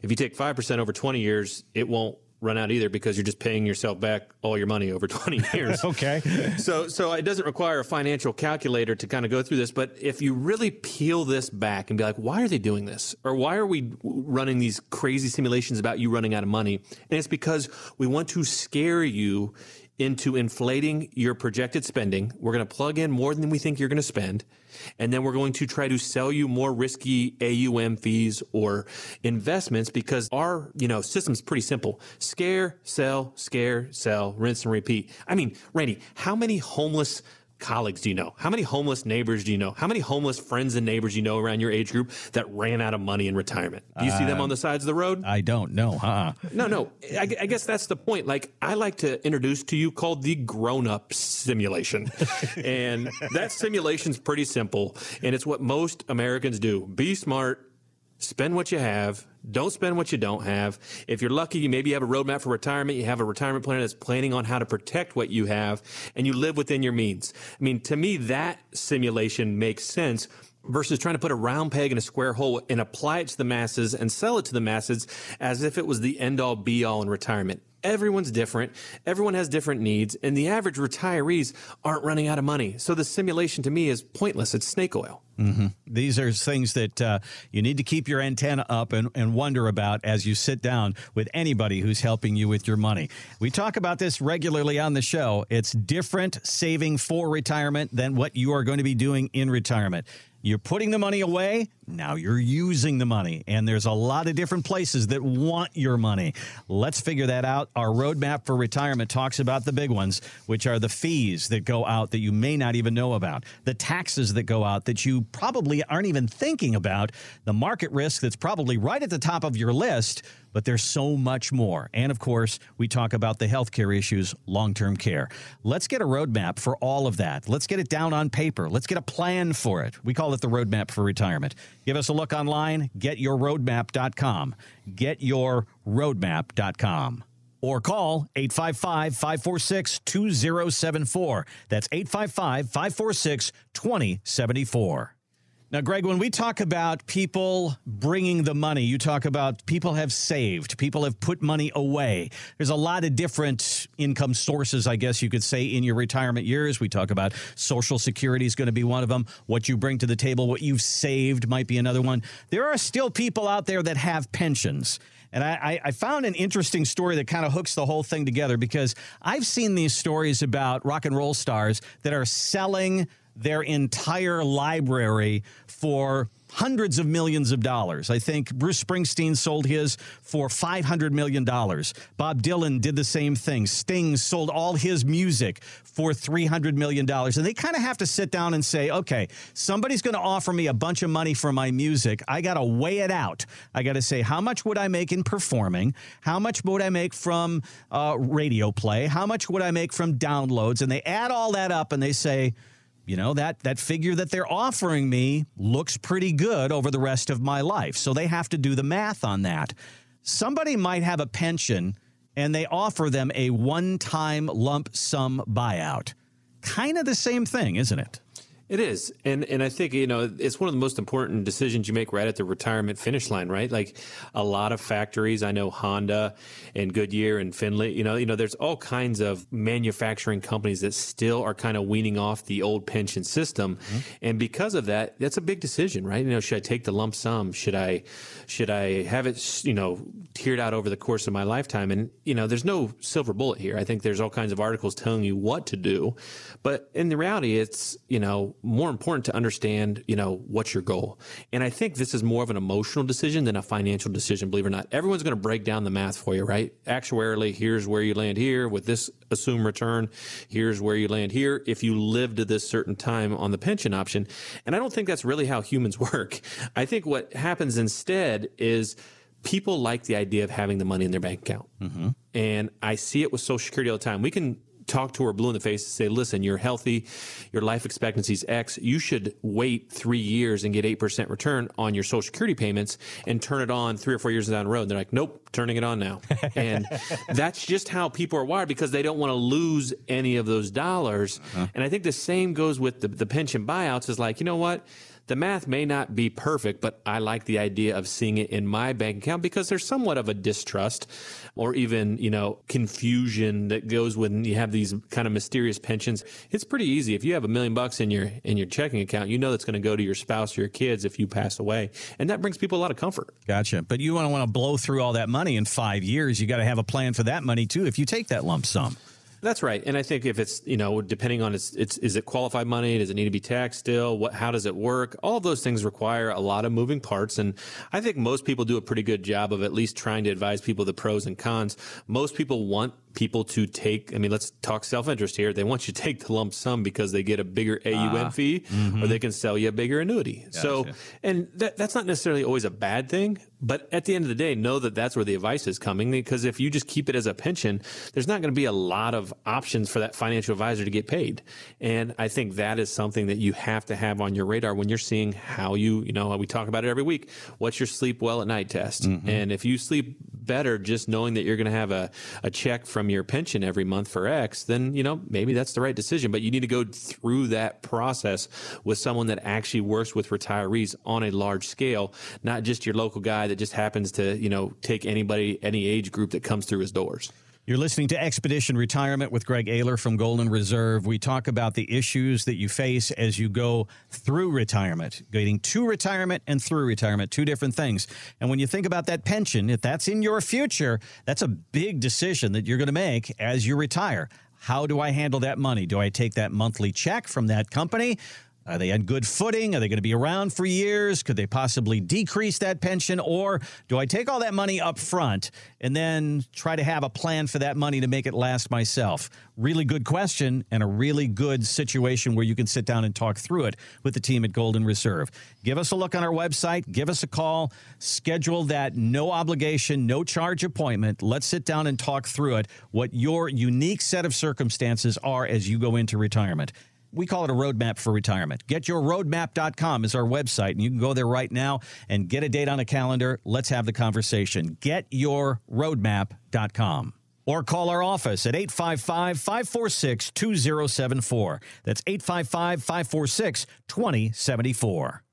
if you take 5% over 20 years, it won't run out either because you're just paying yourself back all your money over 20 years. okay. So so it doesn't require a financial calculator to kind of go through this, but if you really peel this back and be like, why are they doing this? Or why are we running these crazy simulations about you running out of money? And it's because we want to scare you into inflating your projected spending. We're going to plug in more than we think you're going to spend. And then we're going to try to sell you more risky AUM fees or investments because our, you know, system's pretty simple. Scare, sell, scare, sell, rinse and repeat. I mean, Randy, how many homeless colleagues do you know? How many homeless neighbors do you know? How many homeless friends and neighbors do you know around your age group that ran out of money in retirement? Do you uh, see them on the sides of the road? I don't know, huh? No, no. I, I, guess that's the point. Like, I like to introduce to you called the grown up simulation. and that simulation's pretty simple. And it's what most Americans do be smart, spend what you have, don't spend what you don't have. If you're lucky, you maybe have a roadmap for retirement. You have a retirement plan that's planning on how to protect what you have and you live within your means. I mean, to me, that simulation makes sense versus trying to put a round peg in a square hole and apply it to the masses and sell it to the masses as if it was the end all be all in retirement. Everyone's different. Everyone has different needs, and the average retirees aren't running out of money. So the simulation to me is pointless. It's snake oil. Mm-hmm. These are things that uh, you need to keep your antenna up and, and wonder about as you sit down with anybody who's helping you with your money. We talk about this regularly on the show. It's different saving for retirement than what you are going to be doing in retirement. You're putting the money away. Now you're using the money. And there's a lot of different places that want your money. Let's figure that out. Our roadmap for retirement talks about the big ones, which are the fees that go out that you may not even know about, the taxes that go out that you probably aren't even thinking about, the market risk that's probably right at the top of your list but there's so much more. And of course, we talk about the healthcare issues, long term care. Let's get a roadmap for all of that. Let's get it down on paper. Let's get a plan for it. We call it the roadmap for retirement. Give us a look online, getyourroadmap.com. Getyourroadmap.com or call 855 546 2074. That's 855 546 2074. Now, Greg, when we talk about people bringing the money, you talk about people have saved, people have put money away. There's a lot of different income sources, I guess you could say, in your retirement years. We talk about Social Security is going to be one of them. What you bring to the table, what you've saved might be another one. There are still people out there that have pensions. And I, I, found an interesting story that kind of hooks the whole thing together because I've seen these stories about rock and roll stars that are selling their entire library for hundreds of millions of dollars. I think Bruce Springsteen sold his for $500 million. Bob Dylan did the same thing. Sting sold all his music for $300 million. And they kind of have to sit down and say, okay, somebody's going to offer me a bunch of money for my music. I got to weigh it out. I got to say, how much would I make in performing? How much would I make from uh, radio play? How much would I make from downloads? And they add all that up and they say, you know that that figure that they're offering me looks pretty good over the rest of my life. So they have to do the math on that. Somebody might have a pension and they offer them a one-time lump sum buyout. Kind of the same thing isn't it it is. And and I think, you know, it's one of the most important decisions you make right at the retirement finish line, right? Like a lot of factories, I know Honda and Goodyear and Finley, you know, you know, there's all kinds of manufacturing companies that still are kind of weaning off the old pension system. Mm-hmm. And because of that, that's a big decision, right? You know, should I take the lump sum? Should I should I have it, you know, tiered out over the course of my lifetime? And, you know, there's no silver bullet here. I think there's all kinds of articles telling you what to do. But in the reality, it's, you know, more important to understand, you know, what's your goal. And I think this is more of an emotional decision than a financial decision, believe it or not. Everyone's going to break down the math for you, right? Actuarially, here's where you land here with this assumed return. Here's where you land here if you live to this certain time on the pension option. And I don't think that's really how humans work. I think what happens instead is people like the idea of having the money in their bank account. Mm-hmm. And I see it with Social Security all the time. We can talk to her blue in the face and say, listen, you're healthy, your life expectancy is X. You should wait three years and get 8% return on your Social Security payments and turn it on three or four years down the road. And they're like, nope, turning it on now. and that's just how people are wired because they don't want to lose any of those dollars. Uh-huh. And I think the same goes with the, the pension buyouts is like, you know what? The math may not be perfect, but I like the idea of seeing it in my bank account because there's somewhat of a distrust or even, you know, confusion that goes when you have these kind of mysterious pensions. It's pretty easy. If you have a million bucks in your in your checking account, you know that's going to go to your spouse or your kids if you pass away. And that brings people a lot of comfort. Gotcha. But you don't want to blow through all that money in 5 years. You got to have a plan for that money too if you take that lump sum. That's right, and I think if it's you know depending on its, it's is it qualified money? Does it need to be taxed still? What how does it work? All of those things require a lot of moving parts, and I think most people do a pretty good job of at least trying to advise people the pros and cons. Most people want people to take, I mean, let's talk self interest here. They want you to take the lump sum because they get a bigger AUM uh, fee mm-hmm. or they can sell you a bigger annuity. Gotcha. So, and that, that's not necessarily always a bad thing, but at the end of the day, know that that's where the advice is coming because if you just keep it as a pension, there's not going to be a lot of options for that financial advisor to get paid. And I think that is something that you have to have on your radar when you're seeing how you, you know, we talk about it every week. What's your sleep well at night test? Mm-hmm. And if you sleep better just knowing that you're going to have a, a check from your pension every month for X, then, you know, maybe that's the right decision. But you need to go through that process with someone that actually works with retirees on a large scale, not just your local guy that just happens to, you know, take anybody, any age group that comes through his doors. You're listening to Expedition Retirement with Greg Ayler from Golden Reserve. We talk about the issues that you face as you go through retirement, getting to retirement and through retirement, two different things. And when you think about that pension, if that's in your future, that's a big decision that you're going to make as you retire. How do I handle that money? Do I take that monthly check from that company? Are they on good footing? Are they going to be around for years? Could they possibly decrease that pension? Or do I take all that money up front and then try to have a plan for that money to make it last myself? Really good question and a really good situation where you can sit down and talk through it with the team at Golden Reserve. Give us a look on our website, give us a call, schedule that no obligation, no charge appointment. Let's sit down and talk through it, what your unique set of circumstances are as you go into retirement we call it a roadmap for retirement. GetYourRoadmap.com is our website, and you can go there right now and get a date on a calendar. Let's have the conversation. GetYourRoadmap.com. Or call our office at 855 546 2074. That's 855 546 2074.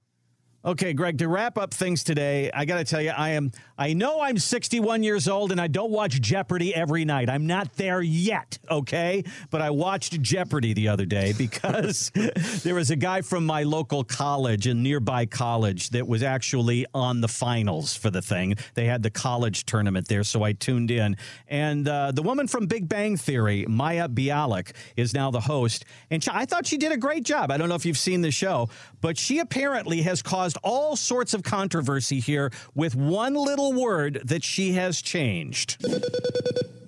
Okay, Greg, to wrap up things today, I got to tell you, I am, I know I'm 61 years old and I don't watch Jeopardy every night. I'm not there yet, okay? But I watched Jeopardy the other day because there was a guy from my local college, a nearby college, that was actually on the finals for the thing. They had the college tournament there, so I tuned in. And uh, the woman from Big Bang Theory, Mayim Bialik, is now the host. And I thought she did a great job. I don't know if you've seen the show, but she apparently has caused all sorts of controversy here with one little word that she has changed.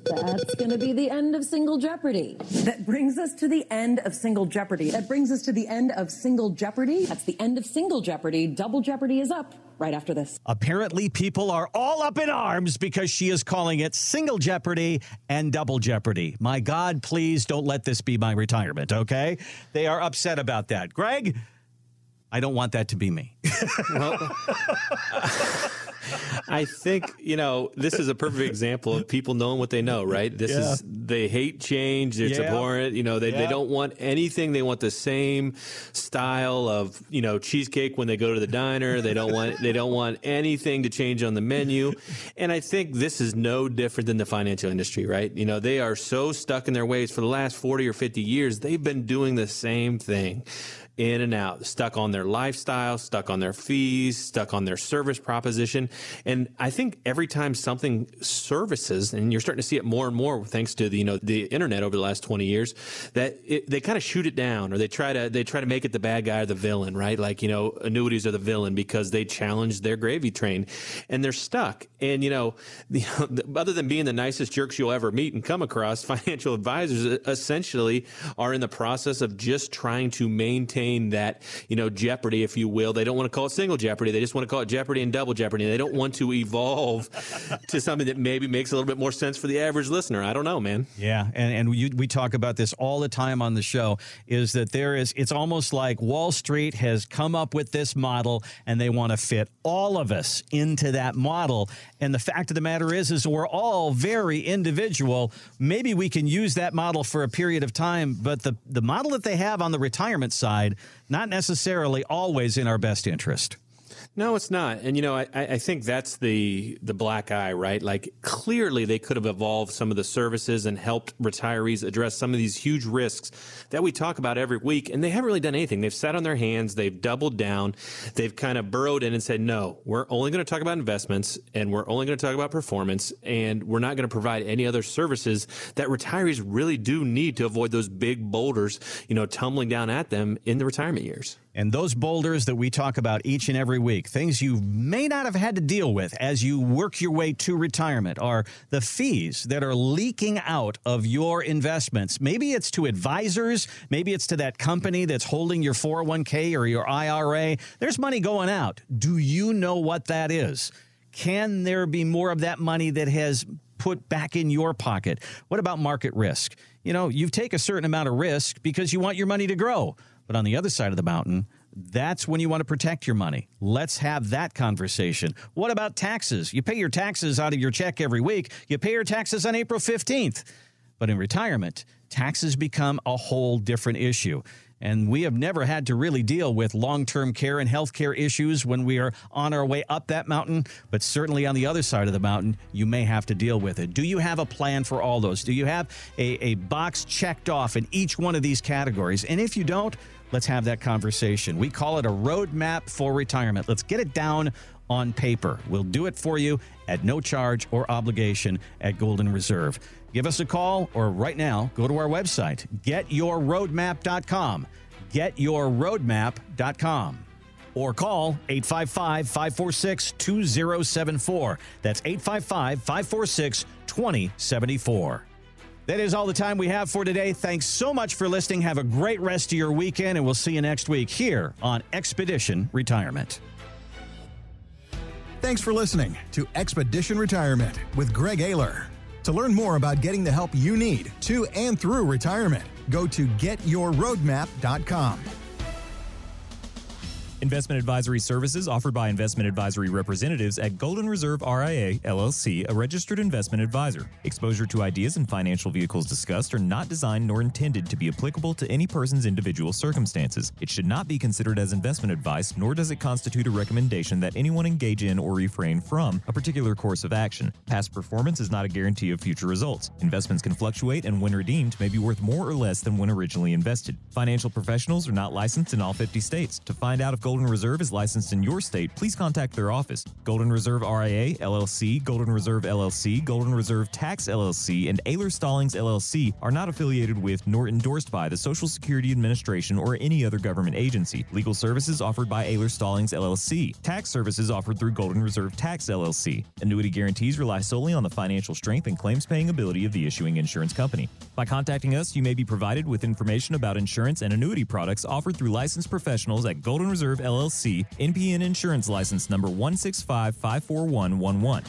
That's going to be the end of Single Jeopardy. That brings us to the end of Single Jeopardy. That brings us to the end of Single Jeopardy. That's the end of Single Jeopardy. Double Jeopardy is up right after this. Apparently, people are all up in arms because she is calling it Single Jeopardy and Double Jeopardy. My God, please don't let this be my retirement, okay? They are upset about that. Greg? I don't want that to be me. well, I think you know this is a perfect example of people knowing what they know, right? This yeah. is they hate change. It's yeah. abhorrent. You know, they, yeah. they don't want anything. They want the same style of you know cheesecake when they go to the diner. They don't want they don't want anything to change on the menu. And I think this is no different than the financial industry, right? You know, they are so stuck in their ways for the last forty or fifty years. They've been doing the same thing in and out, stuck on their lifestyle, stuck on their fees, stuck on their service proposition. And I think every time something services, and you're starting to see it more and more thanks to the you know the internet over the last 20 years, that it, they kind of shoot it down or they try to they try to make it the bad guy or the villain, right? Like you know annuities are the villain because they challenge their gravy train, and they're stuck. And you know, the, other than being the nicest jerks you'll ever meet and come across, financial advisors essentially are in the process of just trying to maintain that you know jeopardy, if you will. They don't want to call it single jeopardy; they just want to call it jeopardy and double jeopardy. They don't want to evolve to something that maybe makes a little bit more sense for the average listener. I don't know, man. Yeah, and and we, we talk about this all the time on the show. Is that there is? It's almost like Wall Street has come up with this model, and they want to fit all of us into that model. And the fact of the matter is, is we're all very individual. Maybe we can use that model for a period of time, but the the model that they have on the retirement side, not necessarily always in our best interest. No, it's not. And you know, I, I think that's the the black eye, right? Like clearly they could have evolved some of the services and helped retirees address some of these huge risks that we talk about every week. And they haven't really done anything. They've sat on their hands, they've doubled down, they've kind of burrowed in and said, no, we're only going to talk about investments and we're only going to talk about performance and we're not going to provide any other services that retirees really do need to avoid those big boulders, you know, tumbling down at them in the retirement years. And those boulders that we talk about each and every week, things you may not have had to deal with as you work your way to retirement, are the fees that are leaking out of your investments. Maybe it's to advisors, maybe it's to that company that's holding your 401k or your IRA. There's money going out. Do you know what that is? Can there be more of that money that has put back in your pocket? What about market risk? You know, you take a certain amount of risk because you want your money to grow. But on the other side of the mountain, that's when you want to protect your money. Let's have that conversation. What about taxes? You pay your taxes out of your check every week. You pay your taxes on April 15th. But in retirement, taxes become a whole different issue. And we have never had to really deal with long term care and health care issues when we are on our way up that mountain. But certainly on the other side of the mountain, you may have to deal with it. Do you have a plan for all those? Do you have a, a box checked off in each one of these categories? And if you don't, Let's have that conversation. We call it a roadmap for retirement. Let's get it down on paper. We'll do it for you at no charge or obligation at Golden Reserve. Give us a call or right now go to our website, getyourroadmap.com. Getyourroadmap.com. Or call 855 546 2074. That's 855 546 2074. That is all the time we have for today. Thanks so much for listening. Have a great rest of your weekend, and we'll see you next week here on Expedition Retirement. Thanks for listening to Expedition Retirement with Greg Ayler. To learn more about getting the help you need to and through retirement, go to getyourroadmap.com. Investment advisory services offered by investment advisory representatives at Golden Reserve RIA, LLC, a registered investment advisor. Exposure to ideas and financial vehicles discussed are not designed nor intended to be applicable to any person's individual circumstances. It should not be considered as investment advice, nor does it constitute a recommendation that anyone engage in or refrain from a particular course of action. Past performance is not a guarantee of future results. Investments can fluctuate and when redeemed may be worth more or less than when originally invested. Financial professionals are not licensed in all 50 states. To find out if Golden Reserve is licensed in your state, please contact their office. Golden Reserve RIA, LLC, Golden Reserve LLC, Golden Reserve Tax LLC, and Ayler Stallings LLC are not affiliated with nor endorsed by the Social Security Administration or any other government agency. Legal services offered by Ayler Stallings LLC. Tax services offered through Golden Reserve Tax LLC. Annuity guarantees rely solely on the financial strength and claims paying ability of the issuing insurance company. By contacting us, you may be provided with information about insurance and annuity products offered through licensed professionals at Golden Reserve LLC, NPN Insurance License number 165 54111.